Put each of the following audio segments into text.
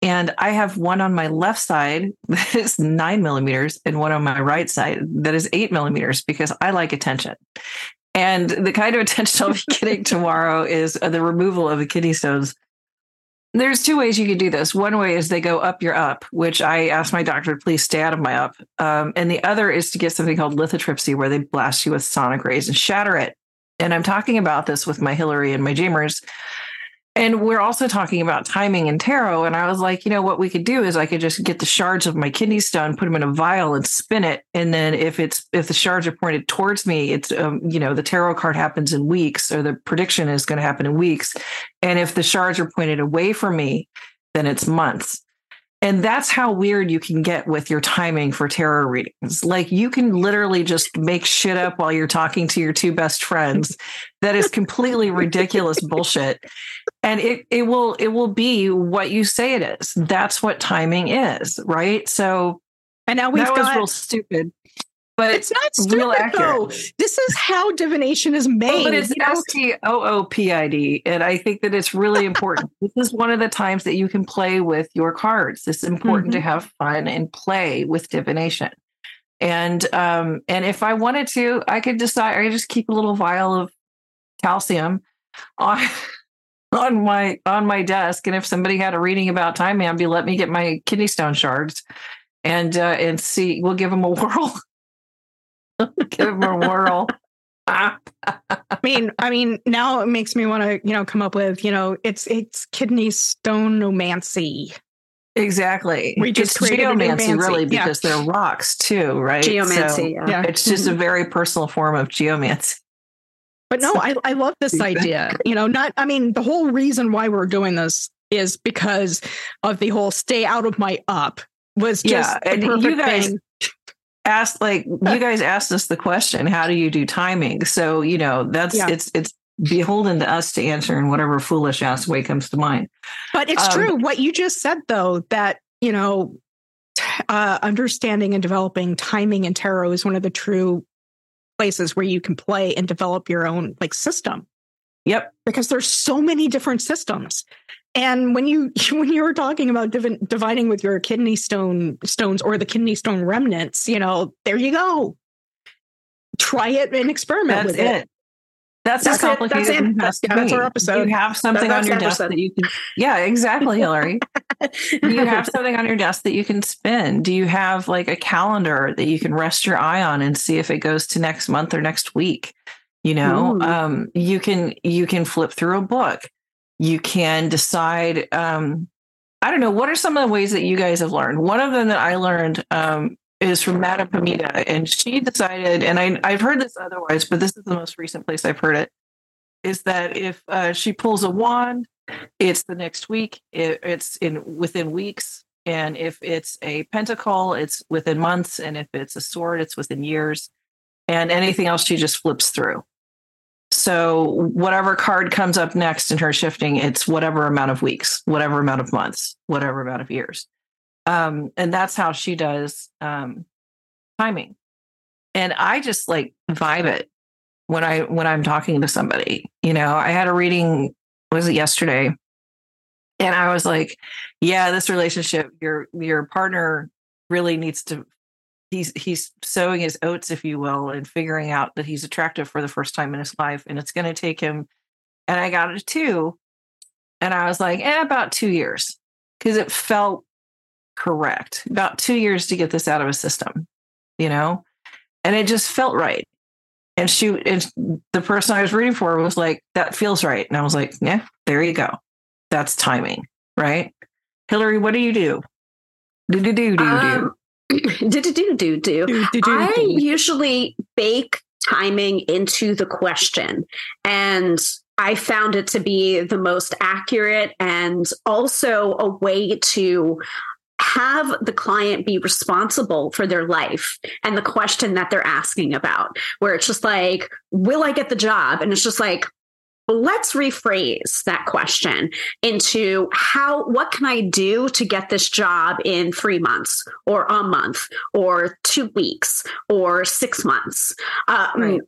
And I have one on my left side that is nine millimeters and one on my right side that is eight millimeters because I like attention. And the kind of attention I'll be getting tomorrow is uh, the removal of the kidney stones. There's two ways you can do this. One way is they go up your up, which I asked my doctor to please stay out of my up. Um, and the other is to get something called lithotripsy, where they blast you with sonic rays and shatter it. And I'm talking about this with my Hilary and my Jamers and we're also talking about timing and tarot. And I was like, you know, what we could do is I could just get the shards of my kidney stone, put them in a vial and spin it. And then if it's, if the shards are pointed towards me, it's, um, you know, the tarot card happens in weeks or the prediction is going to happen in weeks. And if the shards are pointed away from me, then it's months. And that's how weird you can get with your timing for tarot readings. Like you can literally just make shit up while you're talking to your two best friends. That is completely ridiculous bullshit. And it it will it will be what you say it is. That's what timing is, right? So And now we've that got was real stupid. But it's not stupid though. This is how divination is made. Well, but it's S T O O P I D, and I think that it's really important. this is one of the times that you can play with your cards. It's important to have fun and play with divination. And um, and if I wanted to, I could decide. I could just keep a little vial of calcium on on my on my desk, and if somebody had a reading about time, I'd be let me get my kidney stone shards, and uh, and see. We'll give them a whirl. give them a whirl. I mean, I mean, now it makes me want to, you know, come up with, you know, it's it's kidney stone stoneomancy. Exactly. We just it's created a geomancy, fancy- really, yeah. because they're rocks too, right? geomancy. So yeah. Yeah. it's just a very personal form of geomancy. But no, I, I love this idea. You know, not, I mean, the whole reason why we're doing this is because of the whole stay out of my up was just Yeah, you guys- thing. Asked like you guys asked us the question, how do you do timing? So, you know, that's Yeah. it's it's beholden to us to answer in whatever foolish ass way comes to mind. But it's um, true. What you just said, though, that, you know, uh, understanding and developing timing in tarot is one of the true places where you can play and develop your own like system Yep. because there's so many different systems. And when you when you were talking about divin- dividing with your kidney stone stones or the kidney stone remnants, you know, there you go. Try it and experiment That's with it. it. That's, That's as complicated That's it. as it has to Yeah, that's our episode. You have something That's on your desk that you can. Yeah, exactly, Hilary. you have something on your desk that you can spin? Do you have like a calendar that you can rest your eye on and see if it goes to next month or next week? You know, um, you can you can flip through a book. You can decide. Um, I don't know. What are some of the ways that you guys have learned? One of them that I learned um, is from Madame Pamita, and she decided, and I, I've heard this otherwise, but this is the most recent place I've heard it. Is that if uh, she pulls a wand, it's the next week. It, it's in within weeks, and if it's a pentacle, it's within months, and if it's a sword, it's within years, and anything else she just flips through. So whatever card comes up next in her shifting, it's whatever amount of weeks, whatever amount of months, whatever amount of years, um, and that's how she does um, timing. And I just like vibe it when I when I'm talking to somebody. You know, I had a reading was it yesterday, and I was like, "Yeah, this relationship, your your partner really needs to." He's he's sowing his oats, if you will, and figuring out that he's attractive for the first time in his life, and it's going to take him. And I got it too and I was like, "Eh, about two years," because it felt correct. About two years to get this out of his system, you know, and it just felt right. And she, and the person I was reading for was like, "That feels right," and I was like, "Yeah, there you go. That's timing, right?" Hilary, what do you do? Do do do do do. Um, do do do do do. Do, do, do, I usually bake timing into the question. And I found it to be the most accurate and also a way to have the client be responsible for their life and the question that they're asking about, where it's just like, will I get the job? And it's just like, let's rephrase that question into how what can i do to get this job in three months or a month or two weeks or six months? Um,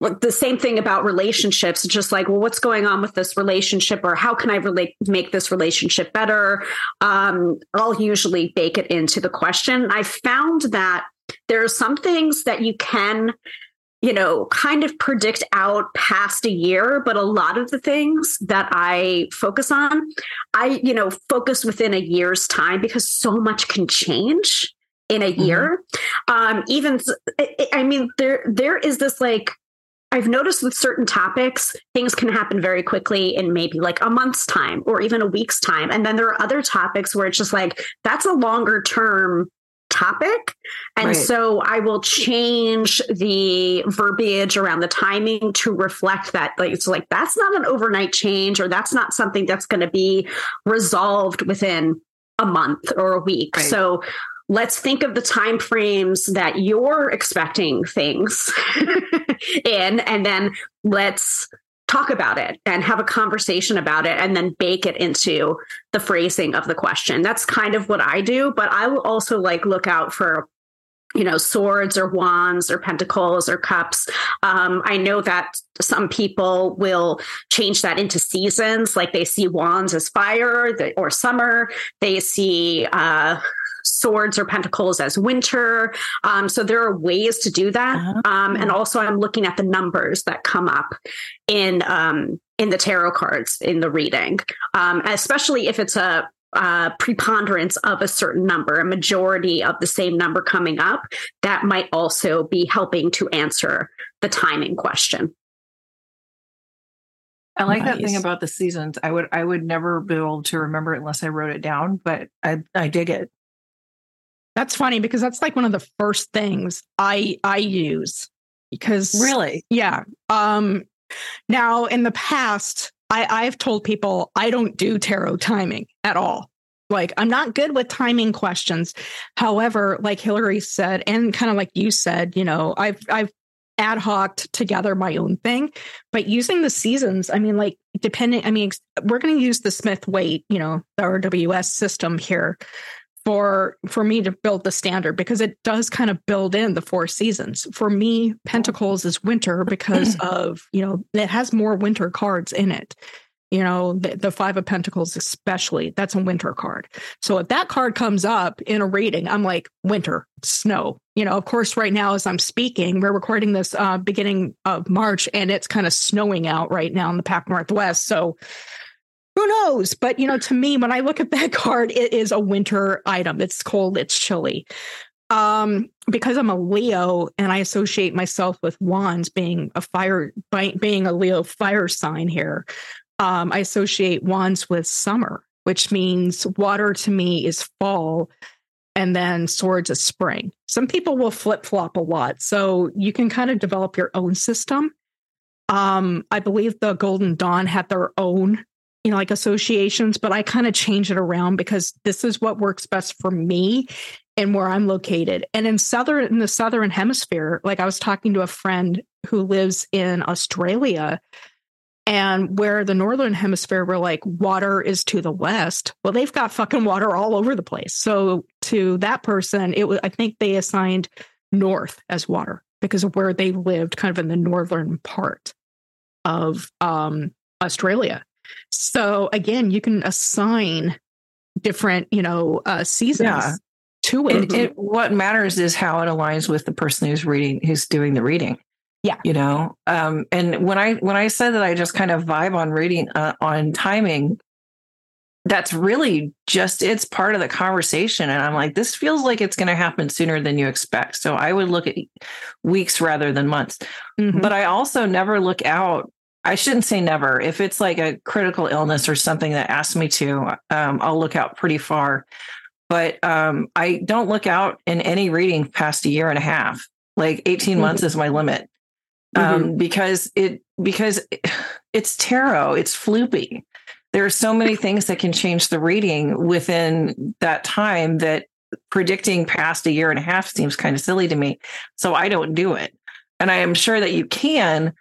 right. the same thing about relationships just like well what's going on with this relationship or how can i relate make this relationship better? Um, i'll usually bake it into the question. I found that there are some things that you can you know, kind of predict out past a year, but a lot of the things that I focus on, I, you know, focus within a year's time because so much can change in a mm-hmm. year. Um, even, I mean, there, there is this like, I've noticed with certain topics, things can happen very quickly in maybe like a month's time or even a week's time. And then there are other topics where it's just like, that's a longer term topic. And right. so I will change the verbiage around the timing to reflect that like it's like that's not an overnight change or that's not something that's going to be resolved within a month or a week. Right. So let's think of the time frames that you're expecting things in and then let's talk about it and have a conversation about it and then bake it into the phrasing of the question. That's kind of what I do, but I will also like look out for you know swords or wands or pentacles or cups um, i know that some people will change that into seasons like they see wands as fire or summer they see uh, swords or pentacles as winter. Um, so there are ways to do that. Um, and oh. also, I'm looking at the numbers that come up in um, in the tarot cards in the reading, um, especially if it's a uh, preponderance of a certain number, a majority of the same number coming up, that might also be helping to answer the timing question. I like nice. that thing about the seasons. I would I would never be able to remember it unless I wrote it down, but I I dig it. That's funny because that's like one of the first things I I use because really? Yeah. Um now in the past I I've told people I don't do tarot timing at all. Like I'm not good with timing questions. However like Hilary said and kind of like you said you know I've I've ad hoc together my own thing but using the seasons I mean like depending I mean we're going to use the Smith Waite you know the RWS system here for for me to build the standard because it does kind of build in the four seasons. For me, Pentacles is winter because of, you know, it has more winter cards in it. You know, the, the Five of Pentacles, especially, that's a winter card. So if that card comes up in a reading, I'm like, winter, snow. You know, of course, right now as I'm speaking, we're recording this uh, beginning of March and it's kind of snowing out right now in the Pac Northwest. So who knows? But you know, to me, when I look at that card, it is a winter item. It's cold, it's chilly. Um, because I'm a Leo and I associate myself with wands being a fire, being a Leo fire sign here. Um, I associate wands with summer, which means water to me is fall and then swords is spring. Some people will flip flop a lot. So you can kind of develop your own system. Um, I believe the Golden Dawn had their own you know, like associations, but I kind of change it around because this is what works best for me and where I'm located. And in southern in the southern hemisphere, like I was talking to a friend who lives in Australia and where the northern hemisphere were like water is to the west. Well, they've got fucking water all over the place. So to that person, it was I think they assigned north as water because of where they lived kind of in the northern part of um Australia. So again, you can assign different, you know, uh, seasons yeah. to it. What matters is how it aligns with the person who's reading, who's doing the reading. Yeah, you know. Um, and when I when I said that I just kind of vibe on reading uh, on timing, that's really just it's part of the conversation and i'm like this feels like it's going to happen sooner than you expect so i would look at weeks rather than months mm-hmm. but i also never look out I shouldn't say never. If it's like a critical illness or something that asks me to, um, I'll look out pretty far. But um, I don't look out in any reading past a year and a half. Like 18 mm-hmm. months is my limit. Um, mm-hmm. because it because it's tarot, it's floopy. There are so many things that can change the reading within that time that predicting past a year and a half seems kind of silly to me. So I don't do it. And I am sure that you can,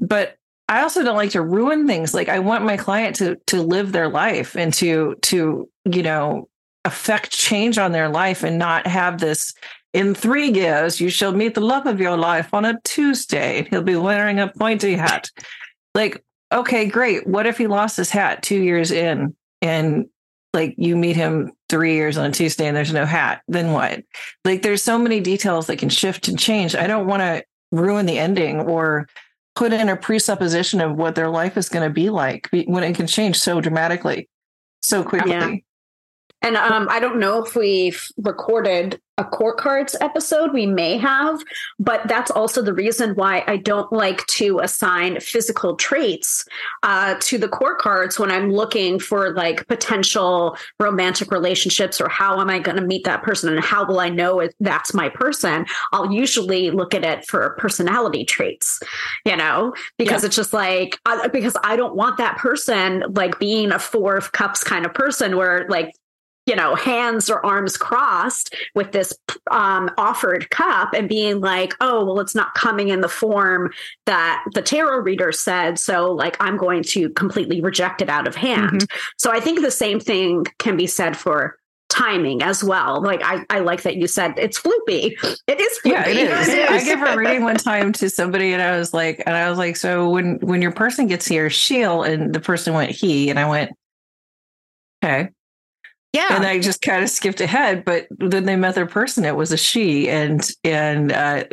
but I also don't like to ruin things. Like I want my client to to live their life and to to, you know, affect change on their life and not have this in three years you shall meet the love of your life on a Tuesday. He'll be wearing a pointy hat. Like, okay, great. What if he lost his hat two years in and like you meet him three years on a Tuesday and there's no hat? Then what? Like there's so many details that can shift and change. I don't want to ruin the ending or put in a presupposition of what their life is going to be like when it can change so dramatically so quickly. Yeah. And um, I don't know if we've recorded a court cards episode. We may have, but that's also the reason why I don't like to assign physical traits uh, to the court cards when I'm looking for like potential romantic relationships or how am I going to meet that person and how will I know if that's my person. I'll usually look at it for personality traits, you know, because yeah. it's just like, uh, because I don't want that person like being a four of cups kind of person where like you know, hands or arms crossed with this um, offered cup and being like, oh, well, it's not coming in the form that the tarot reader said. So, like, I'm going to completely reject it out of hand. Mm-hmm. So, I think the same thing can be said for timing as well. Like I, I like that you said it's floopy. It is floopy. Yeah, it is. I gave a reading one time to somebody and I was like, and I was like, so when when your person gets here, she'll and the person went he, and I went, okay. Yeah. And I just kind of skipped ahead, but then they met their person. It was a she, and and uh,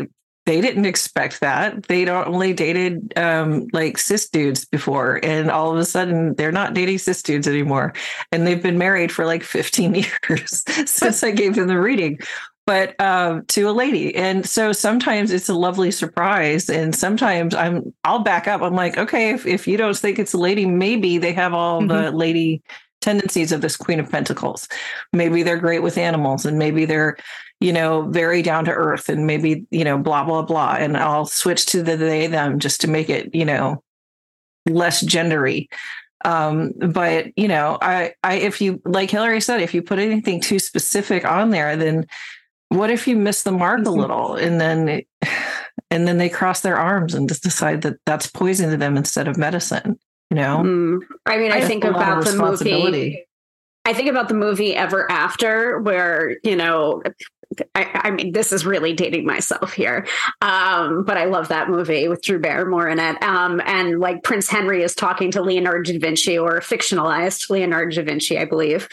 they didn't expect that. They'd only dated um, like cis dudes before, and all of a sudden they're not dating cis dudes anymore, and they've been married for like 15 years since I gave them the reading. But um, to a lady, and so sometimes it's a lovely surprise, and sometimes I'm I'll back up. I'm like, okay, if, if you don't think it's a lady, maybe they have all mm-hmm. the lady tendencies of this queen of pentacles. Maybe they're great with animals and maybe they're you know very down to earth and maybe you know blah blah blah. And i'll switch to the they them just to make it you know less gendery. Um but you know i i if you like hilary said if you put anything too specific on there then what if you miss the mark a mm-hmm. little and then it, and then they cross their arms and just decide that that's poison to them instead of medicine you know, mm. I mean, I think about the movie. I think about the movie Ever After, where you know I, I, mean, this is really dating myself here, um, but I love that movie with Drew Barrymore in it. Um, and like Prince Henry is talking to Leonardo da Vinci, or fictionalized Leonardo da Vinci, I believe,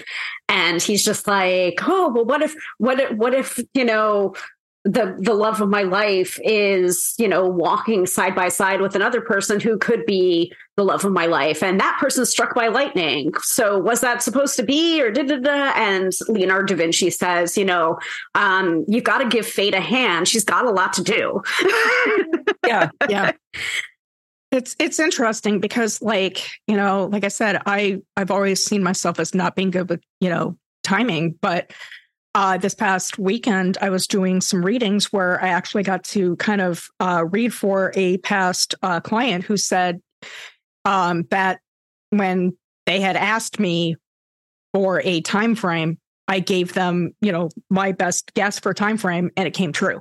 and he's just like, "Oh, well, what if, what if, what if, you know, the the love of my life is you know walking side by side with another person who could be the love of my life. And that person struck by lightning. So was that supposed to be or da da da and leonardo da vinci says you know um, you've got to give fate a hand. She's got a lot to do. Yeah yeah. It's it's interesting because like you know like i said i i've always seen myself as not being good with you know timing but uh, this past weekend, I was doing some readings where I actually got to kind of uh, read for a past uh, client who said um, that when they had asked me for a time frame, I gave them, you know, my best guess for time frame, and it came true.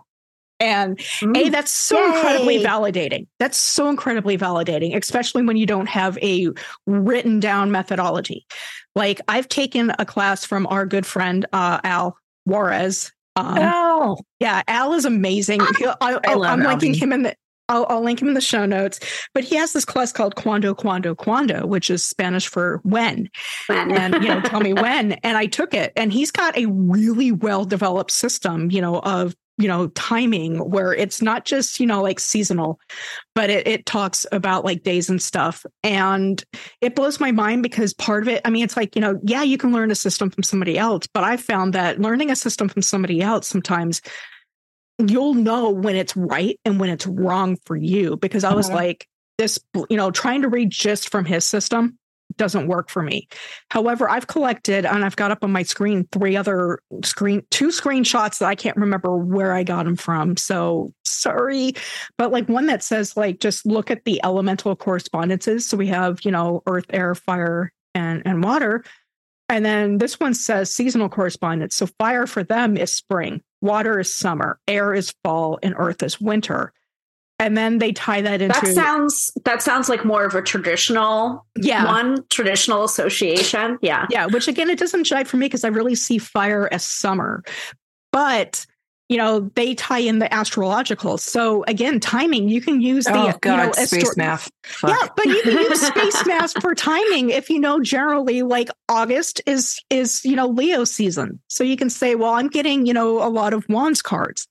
And mm. a that's so Yay. incredibly validating. That's so incredibly validating, especially when you don't have a written down methodology. Like I've taken a class from our good friend uh, Al Juarez. Um, Al, yeah, Al is amazing. I, am linking him in the. I'll, I'll, link him in the show notes. But he has this class called Cuando, Cuando, Cuando, which is Spanish for when. when. and, you know, tell me when. And I took it. And he's got a really well developed system, you know, of you know timing where it's not just you know like seasonal but it, it talks about like days and stuff and it blows my mind because part of it i mean it's like you know yeah you can learn a system from somebody else but i found that learning a system from somebody else sometimes you'll know when it's right and when it's wrong for you because i was uh-huh. like this you know trying to read just from his system doesn't work for me. However, I've collected and I've got up on my screen three other screen two screenshots that I can't remember where I got them from. So sorry, but like one that says like just look at the elemental correspondences. So we have you know earth, air, fire, and and water. And then this one says seasonal correspondence. So fire for them is spring, water is summer, air is fall, and earth is winter and then they tie that into that sounds that sounds like more of a traditional yeah. one traditional association. Yeah. Yeah which again it doesn't jive for me because i really see fire as summer. But you know they tie in the astrological. So again timing you can use the oh god you know, space astro- math. Fuck. yeah but you can use space math for timing if you know generally like august is is you know leo season. So you can say well i'm getting you know a lot of wands cards.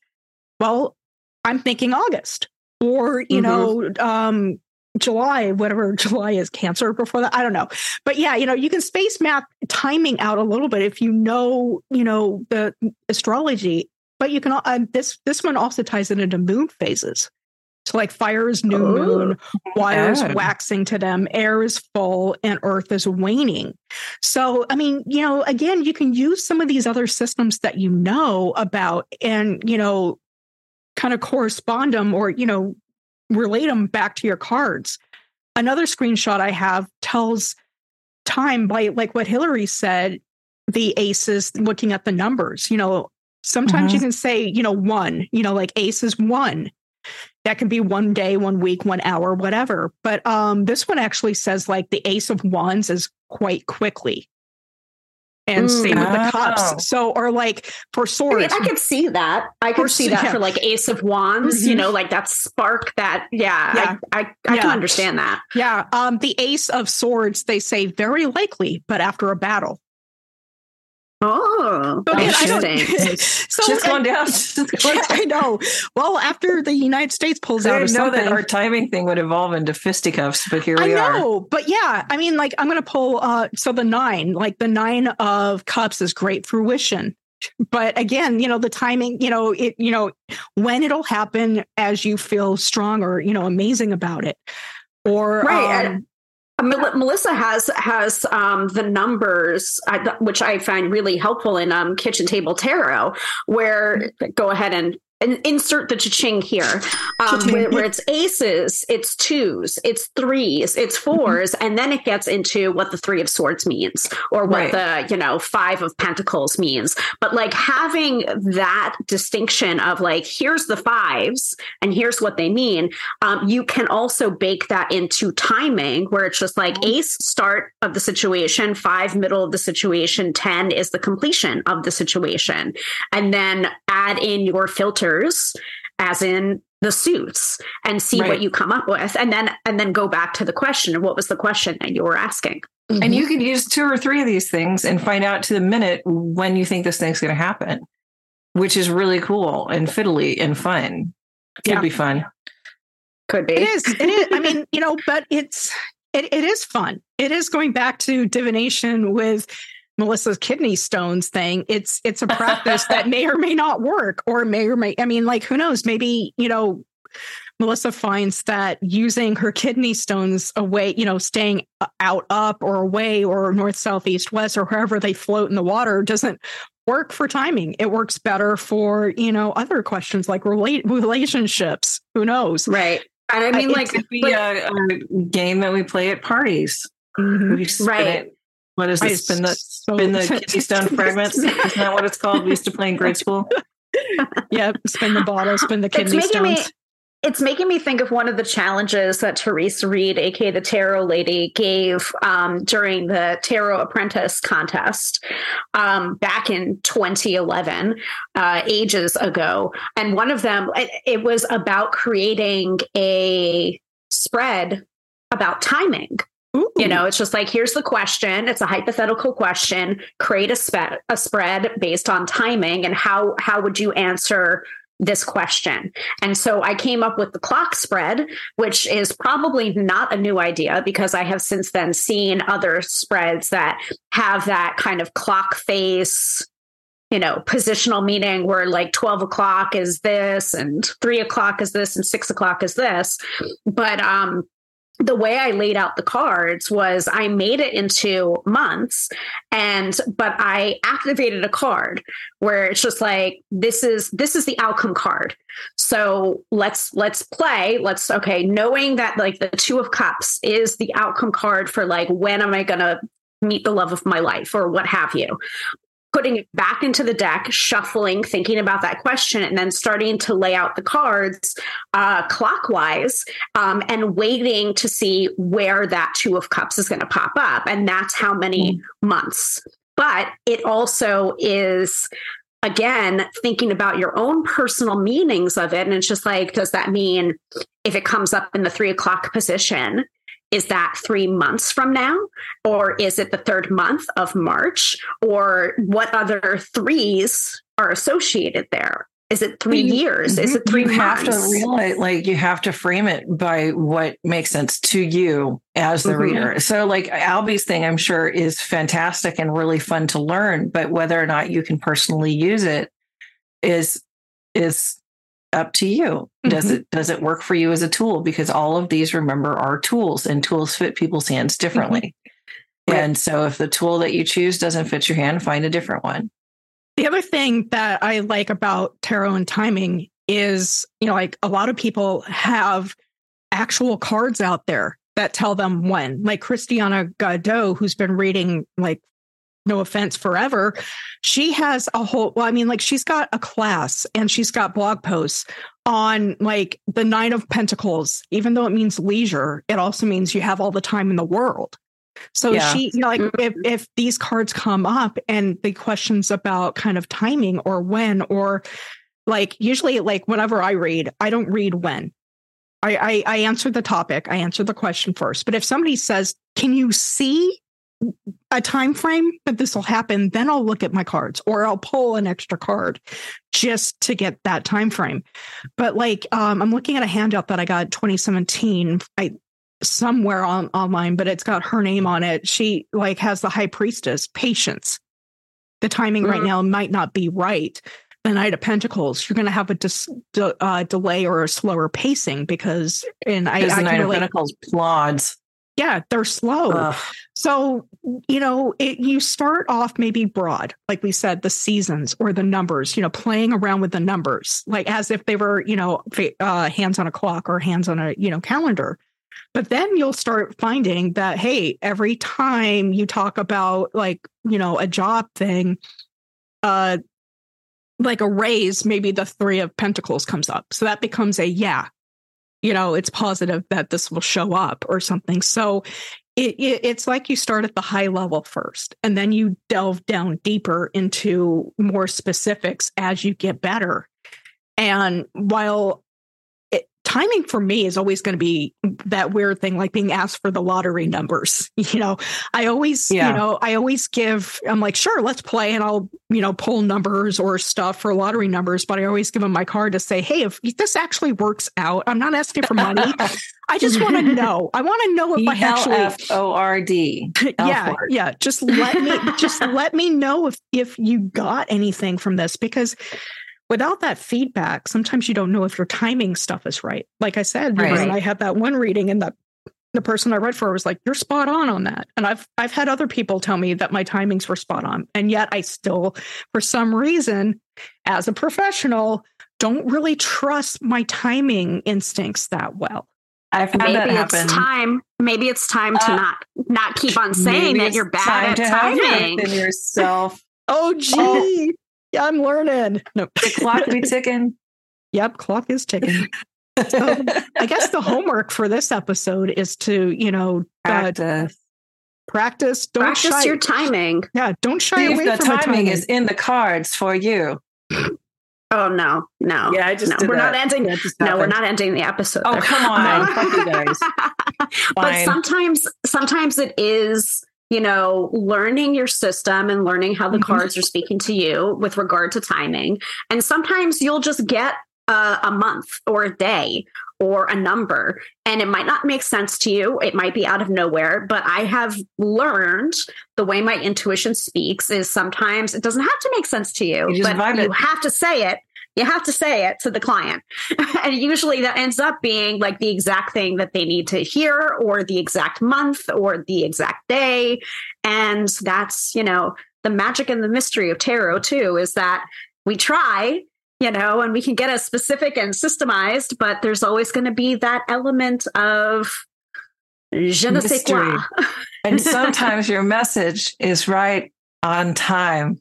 Well i'm thinking august or you Mhm. know um july whatever july is cancer before that i don't know but yeah you know you can space map timing out a little bit if you know you know the astrology but you can uh, this this one also ties it into moon phases so like fire is new Oh. moon water is waxing to them air is full and earth is waning so i mean you know again you can use some of these other systems that you know about and you know kind of correspond them or you know relate them back to your cards. Another screenshot i have tells time by like what hilary said the aces looking at the numbers you know? Sometimes you can say you know one you know like ace is one. That can be one day one week one hour whatever. But um this one actually says like the ace of wands is quite quickly and Mm. same with the cups so or like for I, swords mean, I could see that. I could Or- see that yeah. for like Ace of Wands, you Mhm. know, like that spark that, yeah, Yeah. I, I, I Yeah. can understand that. Yeah, um, the Ace of Swords, they say very likely, but after a battle. Oh, But I don't- interesting. so just going down Yeah. I know. Well, after the United States pulls I out or didn't know something, that our timing thing would evolve into fisticuffs, but here I we are. know, but yeah, I mean, like I'm going to pull. Uh, so the nine, like the nine of cups, is great fruition. But again, you know, the timing, you know, it, you know, when it'll happen as you feel strong or you know, amazing about it, or Right, um, Mel- Melissa has has um, the numbers, uh, which I find really helpful in um, Kitchen Table Tarot. Where go ahead and, and insert the cha-ching here, um, Cha-ching. where, where it's aces, it's twos, it's threes, it's 4s and then it gets into what the three of swords means, or what the you know five of pentacles means. But like having that distinction of like here's the fives and here's what they mean um, you can also bake that into timing where it's just like ace start of the situation five middle of the situation 10 is the completion of the situation. And then add in your filters as in the suits and see Right. what you come up with and then and then go back to the question of what was the question that you were asking And mm-hmm. you could use two or three of these things and find out to the minute when you think this thing's going to happen, which is really cool and fiddly and fun. Could Yeah. be fun. could be It is. It is. I mean, you know, but it's it, it is fun. It is going back to divination with Melissa's kidney stones thing. It's it's a practice that may or may not work, or may or may. I mean, like who knows? Maybe you know. Melissa finds that using her kidney stones away, you know, staying out up or away or north, south, east, west, or wherever they float in the water doesn't work for timing. It works better for, you know, other questions like relate relationships. Who knows? right and i mean Uh, like it could be a, a game that we play at parties. Mhm. We spin Right. it. What is I it? Spin the so- spin the kidney stone fragments. Isn't that what it's called? We used to play in grade school. Yep, spin the bottle, spin the it's kidney me stones. it's making me think of one of the challenges that Theresa Reed, aka the Tarot Lady, gave um, during the Tarot Apprentice contest um, back in 2011, uh, ages ago. And one of them, it, it was about creating a spread about timing. Ooh. You know, it's just like here's the question. It's a hypothetical question. Create a spread a spread based on timing, and how how would you answer this question? And so I came up with the clock spread, which is probably not a new idea because I have since then seen other spreads that have that kind of clock face you know, positional meaning where like 12 o'clock is this and three o'clock is this and six o'clock is this. But um the way I laid out the cards was I made it into months and but I activated a card where it's just like this is this is the outcome card. So let's let's play. Let's okay, knowing that like the 2 of cups is the outcome card for like when am I going to meet the love of my life or what have you putting it back into the deck, shuffling, thinking about that question, and then starting to lay out the cards uh, clockwise um, and waiting to see where that Two of Cups is going to pop up. And that's how many mm. months. But it also is again thinking about your own personal meanings of it and it's just like does that mean if it comes up in the three o'clock position is that three months from now? Or is it the third month of March? Or what other threes are associated there? Is it 3 you, years? Is it three you months? have to realize, like, you have to frame it by what makes sense to you as the mm-hmm. reader. So, like, Albie's thing, I'm sure, is fantastic and really fun to learn, but whether or not you can personally use it is is up to you. Does mm-hmm. it does it work for you as a tool? Because all of these, remember, are tools, and tools fit people's hands differently. Mm-hmm. Right. And so, if the tool that you choose doesn't fit your hand, find a different one. The other thing that I like about tarot and timing is, you know, like a lot of people have actual cards out there that tell them when. Like Christiana Gaudet, who's been reading like no offense forever. She has a whole well i mean like she's got a class and she's got blog posts on like the nine of pentacles. Even though it means leisure it also means you have all the time in the world. So yeah. she you know like if, mm-hmm. if these cards come up and the questions about kind of timing or when or like usually like whenever i read i don't read when. I, I, I answer the topic i answer the question first. But if somebody says can you see a time frame that this will happen. Then i'll look at my cards or i'll pull an extra card just to get that time frame. But like um, i'm looking at a handout that i got 2017 i somewhere on online but it's got her name on it. She like has the high priestess patience. The timing mm-hmm. right now might not be right. The knight of pentacles you're going to have a dis, de, uh, delay or a slower pacing because in I, the knight of pentacles plods yeah, they're slow. So, you know, it, you start off maybe broad, like we said, the seasons or the numbers, you know, playing around with the numbers, like as if they were, you know, uh, hands on a clock or hands on a, you know, calendar. But then you'll start finding that, hey, every time you talk about like, you know, a job thing, uh, like a raise, maybe the three of pentacles comes up. So that becomes a yeah, you know it's positive that this will show up or something. So it, it, it's like you start at the high level first and then you delve down deeper into more specifics as you get better. And while timing for me is always going to be that weird thing like being asked for the lottery numbers you know? I always yeah. you know i always give i'm like sure let's play and i'll you know pull numbers or stuff for lottery numbers but i always give them my card to say hey if this actually works out i'm not asking for money. I just want to know. I want to know if i actually f-o-r-d yeah yeah. Just let me just let me know if if you got anything from this because without that feedback, sometimes you don't know if your timing stuff is right. Like I said, right. I had that one reading and that the person I read for was like, "You're spot on on that." And I've I've had other people tell me that my timings were spot on, and yet I still, for some reason, as a professional, don't really trust my timing instincts that well. I've had maybe that happen. it's time. Maybe it's time uh, to not not keep on saying that you're bad at timing. yourself. oh, gee. Oh. Yeah, I'm learning. No. The clock be ticking. Yep, clock is ticking. so I guess the homework for this episode is to, you know, practice. Uh, practice. Don't practice shy. your timing. Yeah, don't shy See away the from timing, timing. is in the cards for you. Oh no, no. Yeah, I just no, we're that. not ending. No, happened. we're not ending the episode. Oh, there. come on, Fuck you guys. but sometimes, sometimes it is you know, learning your system and learning how the mm-hmm. cards are speaking to you with regard to timing. And sometimes you'll just get a, a, month or a day or a number, and it might not make sense to you. It might be out of nowhere, but I have learned the way my intuition speaks is sometimes it doesn't have to make sense to you, you but you have to say it you have to say it to the client. and usually that ends up being like the exact thing that they need to hear or the exact month or the exact day. And that's, you know, the magic and the mystery of tarot too is that we try you know, and we can get as specific and systemized, but there's always going to be that element of je ne sais quoi. and sometimes your message is right on time.